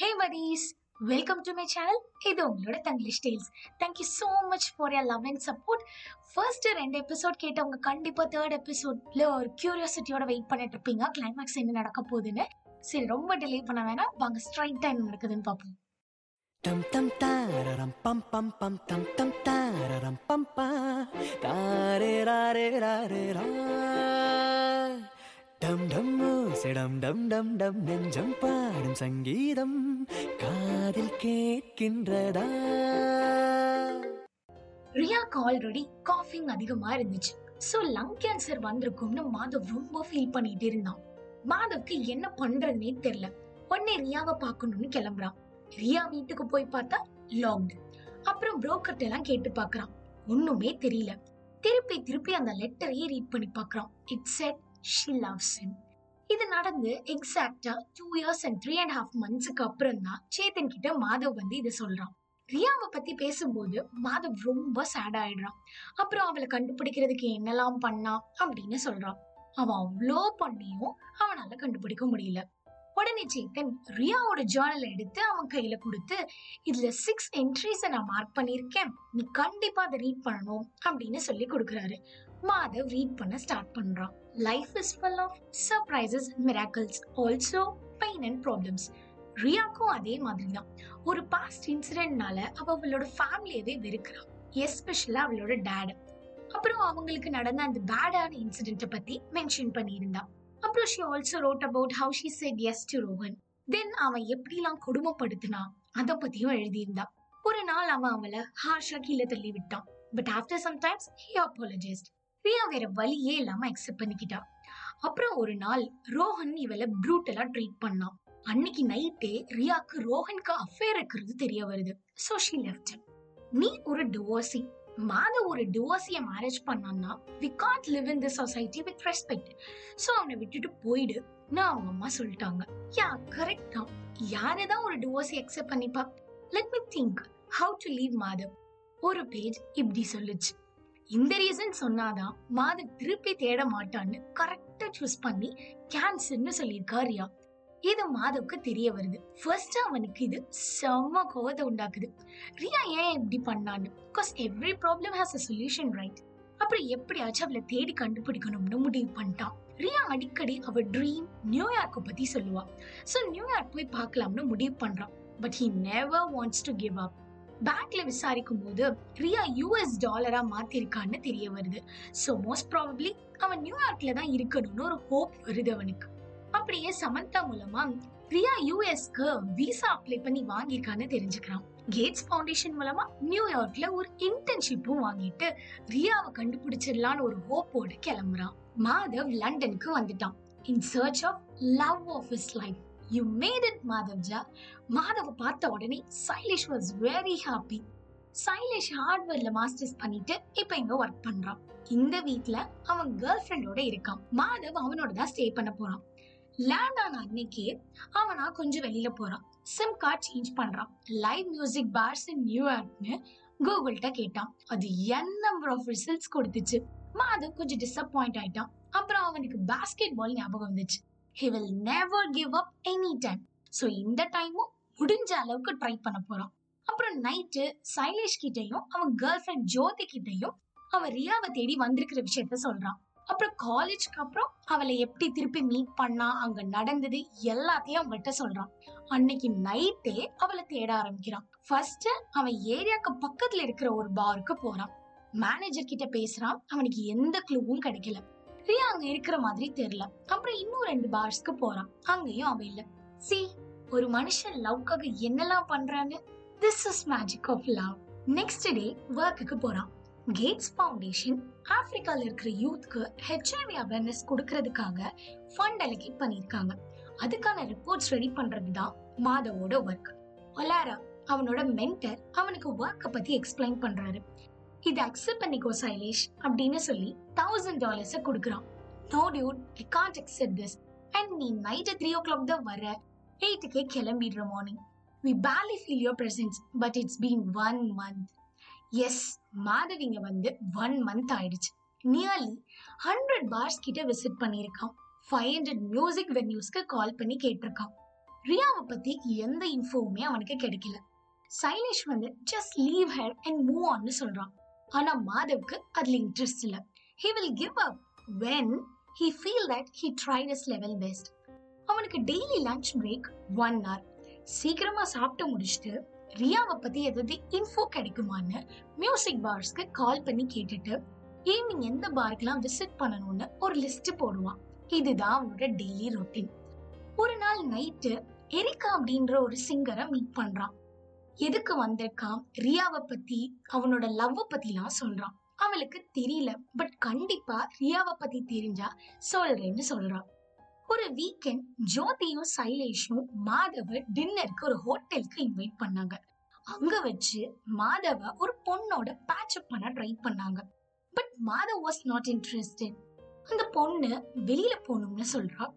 Hey மதீஸ் welcome to my channel இது உங்களோட Tanglish tales thank you so much for your love and support first ரெண்டு episode கேட்டவங்க கண்டிப்பாக third எபிசோட்ல ஒரு கியூரியாசிட்டியோட வெயிட் பண்ணிட்டு இருப்பீங்க. கிளைமேக்ஸ் என்ன நடக்க போகுதுன்னு. சரி ரொம்ப டிலே பண்ண வேணாம். வாங்க ஸ்ட்ரைட்டாக என்ன நடக்குதுன்னு பார்ப்போம். Tam tam tararam pam pam pam tam tam tararam pam pa tare rare rare ra டம் டம் செடம் டம் டம் டம் நெஞ்சம் பாடும் சங்கீதம் காதில் கேட்கின்றதா? ரியாக்கு ஆல்ரெடி காஃபிங் அதிகமா இருந்துச்சு. ஸோ லங் கேன்சர் வந்திருக்கும்னு மாதவ் ரொம்ப ஃபீல் பண்ணிட்டு இருந்தான். மாதவ்க்கு என்ன பண்றதுனே தெரியல. உடனே ரியாவை பார்க்கணும்னு கிளம்புறான். ரியா வீட்டுக்கு போய் பார்த்தா லாக்டு அப்புறம் புரோக்கர்ட்ட எல்லாம் கேட்டு பாக்குறான் ஒண்ணுமே தெரியல. திருப்பி திருப்பி அந்த லெட்டரையே ரீட் பண்ணி பார்க்கறான். It said she loves him. இது நடந்து எக்ஸாக்டா two years and three and half மந்த்ஸ்க்கு அப்புறம் தான் சேத்தன் கிட்ட மாதவ் வந்து இதை சொல்றான். ரியாவை பத்தி பேசும்போது மாதவ் ரொம்ப சேட் ஆயிடுறான். அப்புறம் அவளை கண்டுபிடிக்கிறதுக்கு என்னெல்லாம் பண்ணா அப்படின்னு சொல்றான். அவன் அவ்வளோ பண்ணியும் அவனால கண்டுபிடிக்க முடியல. உடனே சேத்தன் ரியாவோட ஜேர்னல் எடுத்து அவன் கையில கொடுத்து இதுல சிக்ஸ் என்ட்ரிஸை நான் மார்க் பண்ணியிருக்கேன். நீ கண்டிப்பா அதை ரீட் பண்ணணும் அப்படின்னு சொல்லி கொடுக்குறாரு. மாதவ் ரீட் பண்ண ஸ்டார்ட் பண்றான். Life is full of surprises miracles also pain and problems ரியாக்கும் அதே மாதிரி தான் ஒரு பாஸ்ட் இன்சிடென்ட்னால அவ அவளோட ஃபேமிலியவே வெறுக்கிறான் எஸ்பெஷலா அவளோட டேட் அப்புறம் அவங்களுக்கு நடந்த அந்த பேடான இன்சிடென்ட்டை பத்தி மென்ஷன் பண்ணியிருந்தா. அப்புறம் she also wrote about how she said yes to Rohan then அவன் எப்படிலாம் கொடுமைப்படுத்தினான் அதை பத்தியும் எழுதியிருந்தான் ஒரு நாள் அவன் அவளை ஹார்ஷா கீழே தள்ளி விட்டான். But after sometimes he apologised Riya வேற வழியே இல்லாம அக்செப்ட் பண்ணிக்கிட்டா. அப்புறம் ஒரு நாள் ரோஹன் இவளை ப்ரூட்டலா ட்ரீட் பண்ணான் அன்னைக்கு நைட்டே ரியாக்கு ரோஹனுக்கு அஃபேர் இருக்கிறது தெரிய வருது. சோ ஷி லெஃப்ட் நீ ஒரு டிவோர்சி மாதம் ஒரு டிவோர்ஸிய மேரேஜ் பண்ணான்னா we can't live in the society with respect so அவனை விட்டுட்டு போயிடு. நான் அவங்க அம்மா சொல்லிட்டாங்க. யா கரெக்ட் தான். யாரை தான் ஒரு divorcee accept பண்ணிப்பா? Let me think how to leave Madhav? ஒரு பேஜ் இப்படி சொல்லுச்சு. இந்த ரீசன் சொன்னாதான் மாது திருப்பி தேட மாட்டான்னு கரெக்டா சூஸ் பண்ணி கேன்சர்னு சொல்லியிருக்கா ரியா. இது மாதவுக்கு தெரிய வருது. ஃபர்ஸ்ட் அவனுக்கு இது செம்ம கோவத்தை உண்டாக்குது. ரியா ஏன் இப்படி பண்ணான்னு? Because every problem has a solution right அப்புறம் எப்படியாச்சும் அவளை தேடி கண்டுபிடிக்கணும்னு முடிவு பண்ணிட்டான். ரியா அடிக்கடி அவ ட்ரீம் நியூயார்க்கை பத்தி சொல்லுவா. ஸோ நியூயார்க் போய் பார்க்கலாம்னு முடிவு பண்றான். But he never wants to give up பேங்க்ல விசாரிக்கும் போது ரியா யூஎஸ் டாலரா மாத்திருக்கான்னு தெரிய வருது. ஸோ மோஸ்ட் ப்ராபப்ளி அவன் நியூயார்க்ல தான் இருக்கணும்னு ஒரு ஹோப் வருது அவனுக்கு. அப்படியே சமந்தா மூலமா ரியா யூஎஸ்க்கு விசா அப்ளை பண்ணி வாங்கியிருக்கான்னு தெரிஞ்சுக்கிறான். கேட்ஸ் ஃபவுண்டேஷன் மூலமா நியூயார்க்ல ஒரு இன்டர்ன்ஷிப்பும் வாங்கிட்டு ரியாவை கண்டுபிடிச்சிடலான்னு ஒரு ஹோப்போடு கிளம்புறான். மாதவ் லண்டனுக்கு வந்துட்டான். In search of love of his life you made it மாதவ்ஜா மாதவ பார்த்த உடனே Shailesh was very happy Shailesh ஹார்ட்வேர்ல masters பண்ணிட்டு இப்ப இங்க ஒர்க் பண்றான். இந்த வீட்ல அவன் கேர்ள் ஃப்ரெண்டோட இருக்கான். மாதவ் அவனோட தான் ஸ்டே பண்ண போறான். லேண்ட் ஆன அன்னைக்கே அவனா கொஞ்சம் வெளியில போறான். சிம் கார்டு சேஞ்ச் பண்றான். லைவ் மியூசிக் பார்ஸ் இன் நியூயார்க்னு கூகுள்கிட்ட கேட்டான். அது என் நம்பர் ஆஃப் ரிசல்ட்ஸ் கொடுத்துச்சு. மாதவ் கொஞ்சம் டிசப்பாயிண்ட் ஆயிட்டான். அப்புறம் அவனுக்கு பாஸ்கெட் பால் ஞாபகம் வந்துச்சு. He will never give up any time so இந்த டைமும் முடிஞ்ச அளவுக்கு ட்ரை பண்ண போகிறான் அப்புறம் நைட்டு சைலேஷ் கிட்டையும் அவன் கேர்ள் ஃப்ரெண்ட் ஜோதி கிட்டையும் அவன் ரியாவை தேடி வந்திருக்கிற விஷயத்த சொல்றான். அப்புறம் காலேஜ்க்கு அப்புறம் அவளை எப்படி திருப்பி மீட் பண்ணா அங்க நடந்தது எல்லாத்தையும் அவங்கள்ட்ட சொல்றான். அன்னைக்கு நைட்டே அவளை தேட ஆரம்பிக்கிறான். ஃபர்ஸ்ட் அவன் ஏரியாக்கு பக்கத்துல இருக்கிற ஒரு பாருக்கு போறான். மேனேஜர் கிட்ட பேசுறான். அவனுக்கு எந்த க்ளூவும் கிடைக்கல. ரியா அங்க இருக்கிற மாதிரி தெரியல. அப்புறம் இன்னும் ரெண்டு பார்ஸ்க்கு போறான். அங்கேயும் அவ இல்ல. சி ஒரு மனுஷன் லவ்க்காக என்னெல்லாம் பண்றான்னு? This is magic of love next day ஒர்க்குக்கு போறான். கேட்ஸ் ஃபவுண்டேஷன் ஆப்பிரிக்கால இருக்கிற யூத்க்கு ஹெச்ஐவி அவேர்னஸ் கொடுக்கறதுக்காக ஃபண்ட் அலோகேட் பண்ணியிருக்காங்க. அதுக்கான ரிப்போர்ட்ஸ் ரெடி பண்றது தான் மாதவோட ஒர்க் ஒலாரா அவனோட மென்டர் அவனுக்கு ஒர்க்கை பத்தி எக்ஸ்பிளைன் பண்றாரு. இதை அக்செப்ட் பண்ணிக்கோ சைலேஷ் அப்படின்னு சொல்லி தௌசண்ட் டாலர்ஸை கொடுக்குறான். No dude I can't accept this and நீ நைட்டு த்ரீ ஓ கிளாக் தான் வர எயிட்டுக்கே கிளம்பிடுற morning we badly feel your presence but it's been one month S மாதவிங்க வந்து ஒன் மந்த் ஆயிடுச்சு. நியர்லி ஹண்ட்ரட் பார்ஸ் கிட்ட விசிட் பண்ணியிருக்கான். ஃபைவ் ஹண்ட்ரட் மியூசிக் வென்யூஸ்க்கு கால் பண்ணி கேட்டிருக்கான். ரியாவை பத்தி எந்த இன்ஃபோவுமே அவனுக்கு கிடைக்கல. சைலேஷ் வந்து just leave head and move ஆன்னு சொல்றான். ஆனா மாதவ்க்கு அதுல இன்ட்ரெஸ்ட் இல்ல. He will give up when he feel that he tried his level best அவனுக்கு daily lunch break one hour சீக்கிரமா சாப்பிட்டு முடிச்சுட்டு ரியாவை பத்தி எதாவது இன்ஃபோ கிடைக்குமான்னு மியூசிக் பார்ஸ்க்கு கால் பண்ணி கேட்டுட்டு ஈவினிங் எந்த பார்க்கெல்லாம் விசிட் பண்ணணும்னு ஒரு லிஸ்ட் போடுவான். இதுதான் அவனோட டெய்லி ரொட்டீன் ஒரு நாள் நைட்டு எரிக்கா அப்படின்ற ஒரு சிங்கரை மீட் பண்றான். எதுக்கு வந்திருக்கான்? ரியாவை பத்தி அவனோட லவ் பத்திலாம் சொல்றான். அவளுக்கு தெரியல. பட் கண்டிப்பா ரியாவை பத்தி தெரிஞ்சா சொல்றேன்னு சொல்றான். ஒரு வீக்கெண்ட் ஜோதியும் சைலேஷும் மாதவ டின்னருக்கு ஒரு ஹோட்டலுக்கு இன்வைட் பண்ணாங்க. அங்க வச்சு மாதவ ஒரு பொண்ணோட பேட்சப் பண்ண ட்ரை பண்ணாங்க. But Madhav was not interested அந்த பொண்ணு வெளியில போகணும்னு சொல்றா.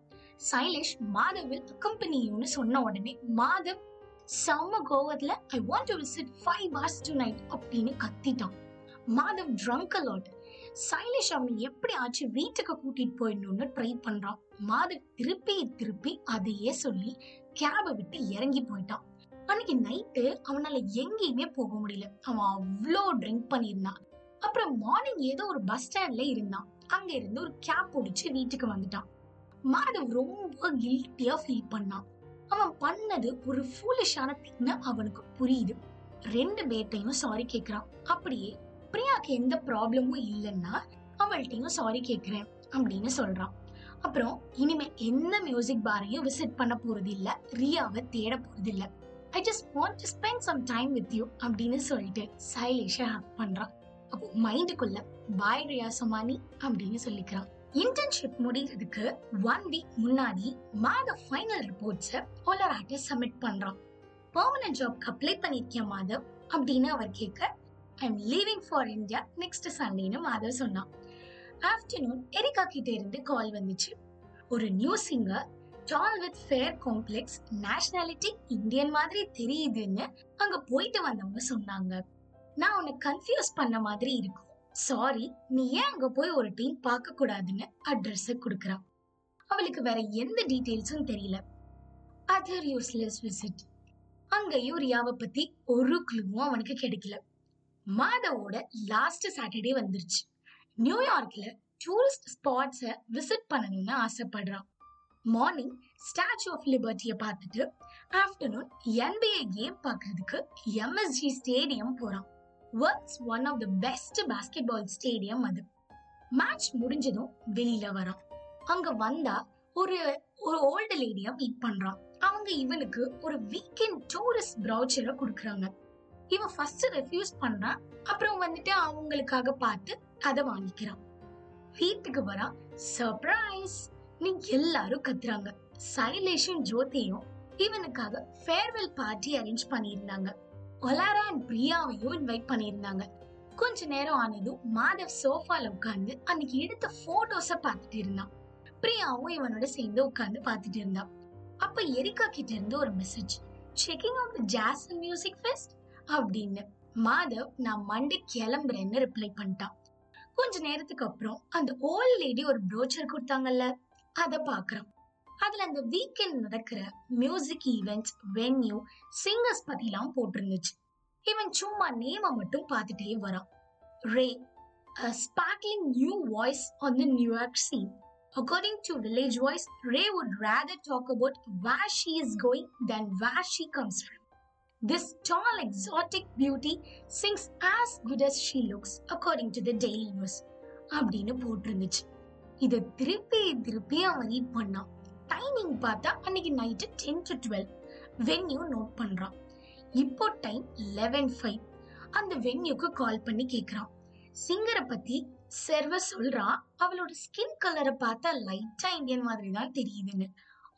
சைலேஷ் மாதவில் கம்பெனியும்னு சொன்ன உடனே மாதவ் செம்ம கோவத்துல I want to visit five bars tonight அப்படின்னு கத்திட்டான். Madhav drunk a lot Shailesh அவனை எப்படி ஆச்சு வீட்டுக்கு கூட்டிட்டு போயிடணும்னு ட்ரை பண்றான். மாதவ் திருப்பி திருப்பி அதையே சொல்லி கேபை விட்டு இறங்கி போயிட்டான். அன்னைக்கு நைட்டு அவனால எங்கேயுமே போக முடியல. அவன் அவ்வளோ ட்ரிங்க் பண்ணியிருந்தான். அப்புறம் மார்னிங் ஏதோ ஒரு பஸ் ஸ்டாண்ட்ல இருந்தான். அங்க இருந்து ஒரு கேப் பிடிச்சு வீட்டுக்கு வந்துட்டான். மாதவ் ரொம்ப கில்ட்டியா ஃபீல் பண்ணான். அவன் பண்ணது ஒரு ஃபூலிஷான திங்னு அவனுக்கு புரியுது. ரெண்டு பேர்ட்டையும் சாரி கேக்குறான். அப்படியே பிரியாக்கு எந்த ப்ராப்ளமும் இல்லைன்னா அவள்கிட்டையும் சாரி கேக்குறேன் அப்படின்னு சொல்றான். அப்புறம் இனிமே எந்த மியூசிக் பாரையும் விசிட் பண்ண போறது இல்ல ரியாவை தேட போறது இல்ல. I just want to spend some time with you அப்படின்னு சொல்லிட்டு சைலேஷா ஹக் பண்றான். அப்போ மைண்டுக்குள்ள பாய் ரியா சமானி அப்படின்னு சொல்லிக்கிறான். இன்டர்ன்ஷிப் முடிகிறதுக்கு ஒன் வீக் முன்னாடி மாத ஃபைனல் ரிப்போர்ட்ஸை ஒலராட்ட சப்மிட் பண்றான். பெர்மனன்ட் ஜாப்க்கு அப்ளை பண்ணியிருக்கேன் மாதவ்? அப்படின்னு அவர் கேட்க I am leaving for India next சண்டேன்னு Madhav சொன்னான். ஆஃப்டர்நூன் எரிகா கிட்ட இருந்து கால் வந்துச்சு. ஒரு new singer tall with fair complex nationality Indian மாதிரி தெரியுதுன்னு அங்க போயிட்டு வந்தவங்க சொன்னாங்க. நான் உன்னை கன்ஃபியூஸ் பண்ண மாதிரி இருக்கும். சாரி நீ ஏன் அங்க போய் ஒரு டீம் பார்க்க கூடாதுன்னு அட்ரஸ் கொடுக்கறான் அவளுக்கு வேற எந்த டீடைல்ஸும் தெரியல. அதர் யூஸ்லெஸ் விசிட் அங்கேயும் ரியாவை பத்தி ஒரு க்ளூவும் அவனுக்கு கிடைக்கல. மாதவோட லாஸ்ட் சாட்டர்டே வந்துருச்சு. நியூயார்க்ல டூரிஸ்ட் ஸ்பாட்ஸை விசிட் பண்ணணும்னு ஆசைப்படுறான். மார்னிங் ஸ்டாச்சு ஆஃப் லிபர்ட்டியை பார்த்துட்டு ஆஃப்டர்நூன் என்பிஏ கேம் பார்க்கறதுக்கு எம்எஸ்ஜி ஸ்டேடியம் போறான். World's one of the best basketball stadium அது. மேட்ச் முடிஞ்சதும் வெளியில வரான். அங்க வந்தா ஒரு ஒரு ஓல்டு லேடிய மீட் பண்றான். அவங்க இவனுக்கு ஒரு வீக்கெண்ட் டூரிஸ்ட் ப்ரௌச்சரை கொடுக்குறாங்க. இவன் ஃபர்ஸ்ட் ரெஃப்யூஸ் பண்றான். அப்புறம் வந்துட்டு அவங்களுக்காக பார்த்து அதை வாங்கிக்கிறான். வீட்டுக்கு வரா சர்ப்ரைஸ் நீ எல்லாரும் கத்துறாங்க. சைலேஷும் ஜோதியும் இவனுக்காக ஃபேர்வெல் பார்ட்டி அரேஞ்ச் பண்ணியிருந்தாங்க. ஒலாரா அண்ட் பிரியாவையும் இன்வைட் பண்ணியிருந்தாங்க. கொஞ்ச நேரம் ஆனதும் மாதவ் சோஃபால உட்கார்ந்து அன்னைக்கு எடுத்த போட்டோஸ பார்த்துட்டு இருந்தான். பிரியாவும் இவனோட சேர்ந்து உட்கார்ந்து பார்த்துட்டு இருந்தான். அப்ப எரிகா கிட்ட இருந்து ஒரு message checking out jazz music fest அப்படின்னு. மாதவ் நான் மண்டே கிளம்புறேன்னு ரிப்ளை பண்ணிட்டான். கொஞ்ச நேரத்துக்கு அப்புறம் அந்த ஓல்ட் லேடி ஒரு ப்ரோச்சர் கொடுத்தாங்கல்ல அதை பாக்குறான் அதுல அந்த வீக்கெண்ட் நடக்கிற மியூசிக் ஈவெண்ட்ஸ் வென்யூ சிங்கர்ஸ் பத்திலாம் போட்டிருந்துச்சு. இவன் சும்மா நேம மட்டும் பார்த்துட்டே வரான் ரே a sparkling new voice on the New York scene. According to Village Voice, Ray would rather talk about where she is going than where she comes from. This tall, exotic beauty sings as good as she looks, according to the Daily News. அப்படின்னு போட்டிருந்துச்சு இத திருப்பி திருப்பி அவன் read பண்ணான் timing பார்த்தா அன்னைக்கு night ten to twelve venue note பண்றான் இப்போ டைம் லெவன் ஃபைவ் அந்த வென்யூக்கு கால் பண்ணி கேட்குறான் சிங்கரை பத்தி செர்வ சொல்றா அவளோட ஸ்கின் கலரை பார்த்தா லைட்டா இந்தியன் மாதிரி தான் தெரியுதுன்னு.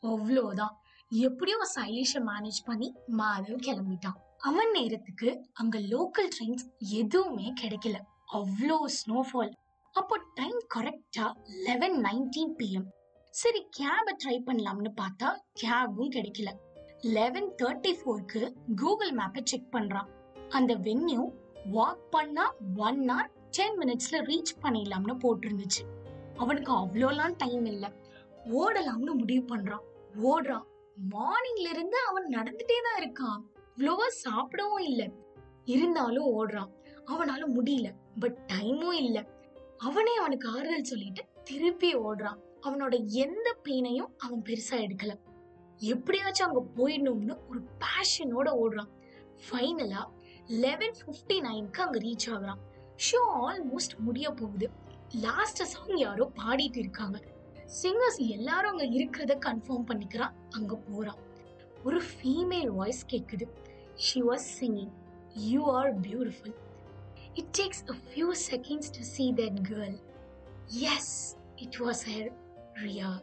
அவ்வளோதான். எப்படியோ சைலேஷை மேனேஜ் பண்ணி மாதவ் கிளம்பிட்டான். அவன் நேரத்துக்கு அங்க லோக்கல் ட்ரெயின்ஸ் எதுவுமே கிடைக்கல. அவ்வளோ ஸ்னோஃபால் அப்போ டைம் கரெக்டா லெவன் நைன்டீன் பிஎம் சரி கேபை ட்ரை பண்ணலாம்னு பார்த்தா கேபும் கிடைக்கல. லெவன் தேர்ட்டி ஃபோருக்கு கூகுள் மேப்பை செக் பண்றான். அந்த வென்யூ வாக் பண்ணா ஒன் ஹவர் டென் மினிட்ஸ்ல ரீச் பண்ணிடலாம்னு போட்டிருந்துச்சு. அவனுக்கு அவ்வளோலாம் டைம் இல்லை. ஓடலாம்னு முடிவு பண்றான். ஓடுறான். மார்னிங்ல இருந்து அவன் நடந்துட்டே தான் இருக்கான். இவ்வளோவா சாப்பிடவும் இல்லை. இருந்தாலும் ஓடுறான். அவனால முடியல. பட் டைமும் இல்லை. அவனே அவனுக்கு ஆறுதல் சொல்லிட்டு திருப்பி ஓடுறான். அவனோட எந்த பெயினையும் அவன் பெருசா எடுக்கல. எப்படியாச்சும் அங்க போயிடணும்னு ஒரு பேஷனோட ஓடுறான். ஃபைனலா லெவன் ஃபிஃப்டி நைன்க்கு அங்க ரீச் ஆகுறான். ஷோ ஆல்மோஸ்ட் முடிய போகுது. லாஸ்ட் சாங் யாரோ பாடிட்டு இருக்காங்க. சிங்கர்ஸ் எல்லாரும் அங்க இருக்கிறத கன்ஃபார்ம் பண்ணிக்கிறான். அங்க போறான். ஒரு ஃபீமேல் வாய்ஸ் கேக்குது. She was singing you are beautiful it takes a few seconds to see that girl yes it was her Riya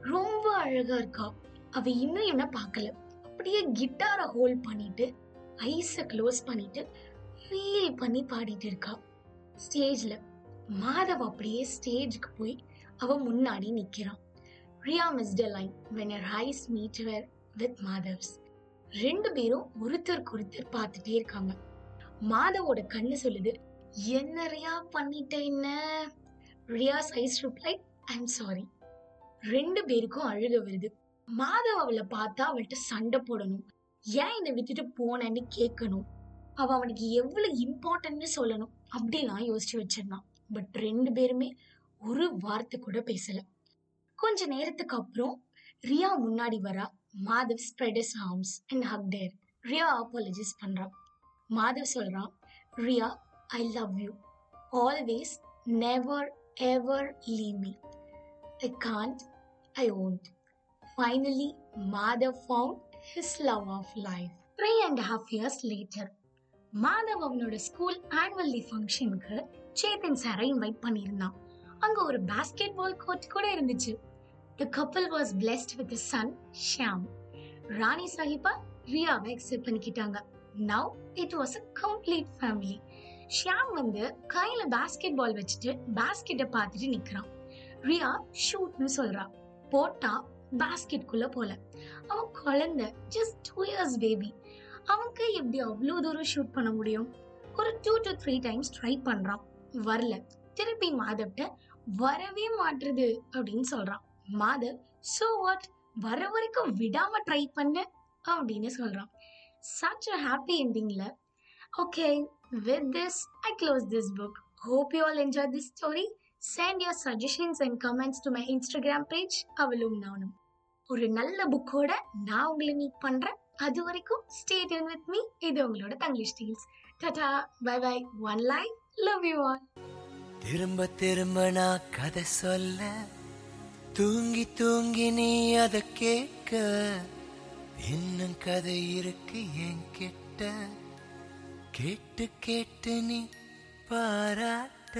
ரொம்ப அழகா இருக்கா. அவ இன்னும் என்ன பார்க்கல. அப்படியே கிட்டாரை ஹோல்ட் பண்ணிட்டு ஐஸை க்ளோஸ் பண்ணிட்டு ஃபீல் பண்ணி பாடிட்டு இருக்கா. ஸ்டேஜில் மாதவ் அப்படியே ஸ்டேஜுக்கு போய் அவ முன்னாடி நிற்கிறான் Riya missed line when her eyes met with Madhav's ரெண்டு பேரும் ஒருத்தருக்கு ஒருத்தர் பார்த்துட்டே இருக்காங்க. மாதவோட கண்ணு சொல்லுது என்ன ரியா பண்ணிட்ட என்ன? Riya says reply I'm sorry ரெண்டு பேருக்கும் அழுக வருது. மாதவ் அவளை பார்த்தா அவள்கிட்ட சண்டை போடணும். ஏன் என்னை விட்டுட்டு போனேன்னு கேட்கணும் அவ அவனுக்கு எவ்வளவு இம்பார்ட்டன்ட்னு சொல்லணும். அப்படிலாம் யோசிச்சு வச்சிருந்தான் பட் ரெண்டு பேருமே ஒரு வார்த்தை கூட பேசல. கொஞ்ச நேரத்துக்கு அப்புறம் ரியா முன்னாடி வரா. Madhav spread arms and hug there Riya apologise பண்றான் மாதவ் சொல்றான் Riya I love you always never ever leave me I can't I won't finally Madhav found his love of life three and half years later Madhav அவனோட school annual day ஃபங்க்ஷனுக்கு சேத்தன் சாரை invite பண்ணியிருந்தான். அங்க ஒரு basket பால் court கூட இருந்துச்சு. The couple was blessed with son Shyam Rani Sahiba ரியாவை accept பண்ணிக்கிட்டாங்க. Now it was a complete family Shyam வந்து கையில பாஸ்கெட் பால் வச்சுட்டு பாஸ்கெட்டை பார்த்துட்டு நிக்கிறான். ரியா ஷூட்னு சொல்றா. போட்டா பாஸ்கெட்குள்ள போல. அவன் குழந்தை ஜஸ்ட் டூ இயர்ஸ் பேபி அவனுக்கு எப்படி அவ்வளோ தூரம் ஷூட் பண்ண முடியும்? ஒரு two to three times try பண்ணுறான் வரல. திருப்பி மாதவ்கிட்ட வரவே மாட்டுறது அப்படின்னு சொல்கிறான் மாதவ் ஸோ வாட் வர வரைக்கும் விடாமல் ட்ரை பண்ண அப்படின்னு சொல்கிறான் such a happy என்டிங்கில் okay with this I close this book hope you all enjoy this story send your suggestions and comments to my instagram page அவளும் நானும் ஒரு நல்ல புக்கோட நான் உங்களை மீட் பண்றேன். அது வரைக்கும் ஸ்டே டியூன் வித் மீ இது உங்களோட Tanglish deals Tata bye bye one line love you all திரும்ப திரும்ப நான் கதை சொல்ல. தூங்கி தூங்கி நீ அதை கேட்க. இன்னும் கதை இருக்கு என் கிட்ட கேட்டு கேட்டு நீ பாராட்ட.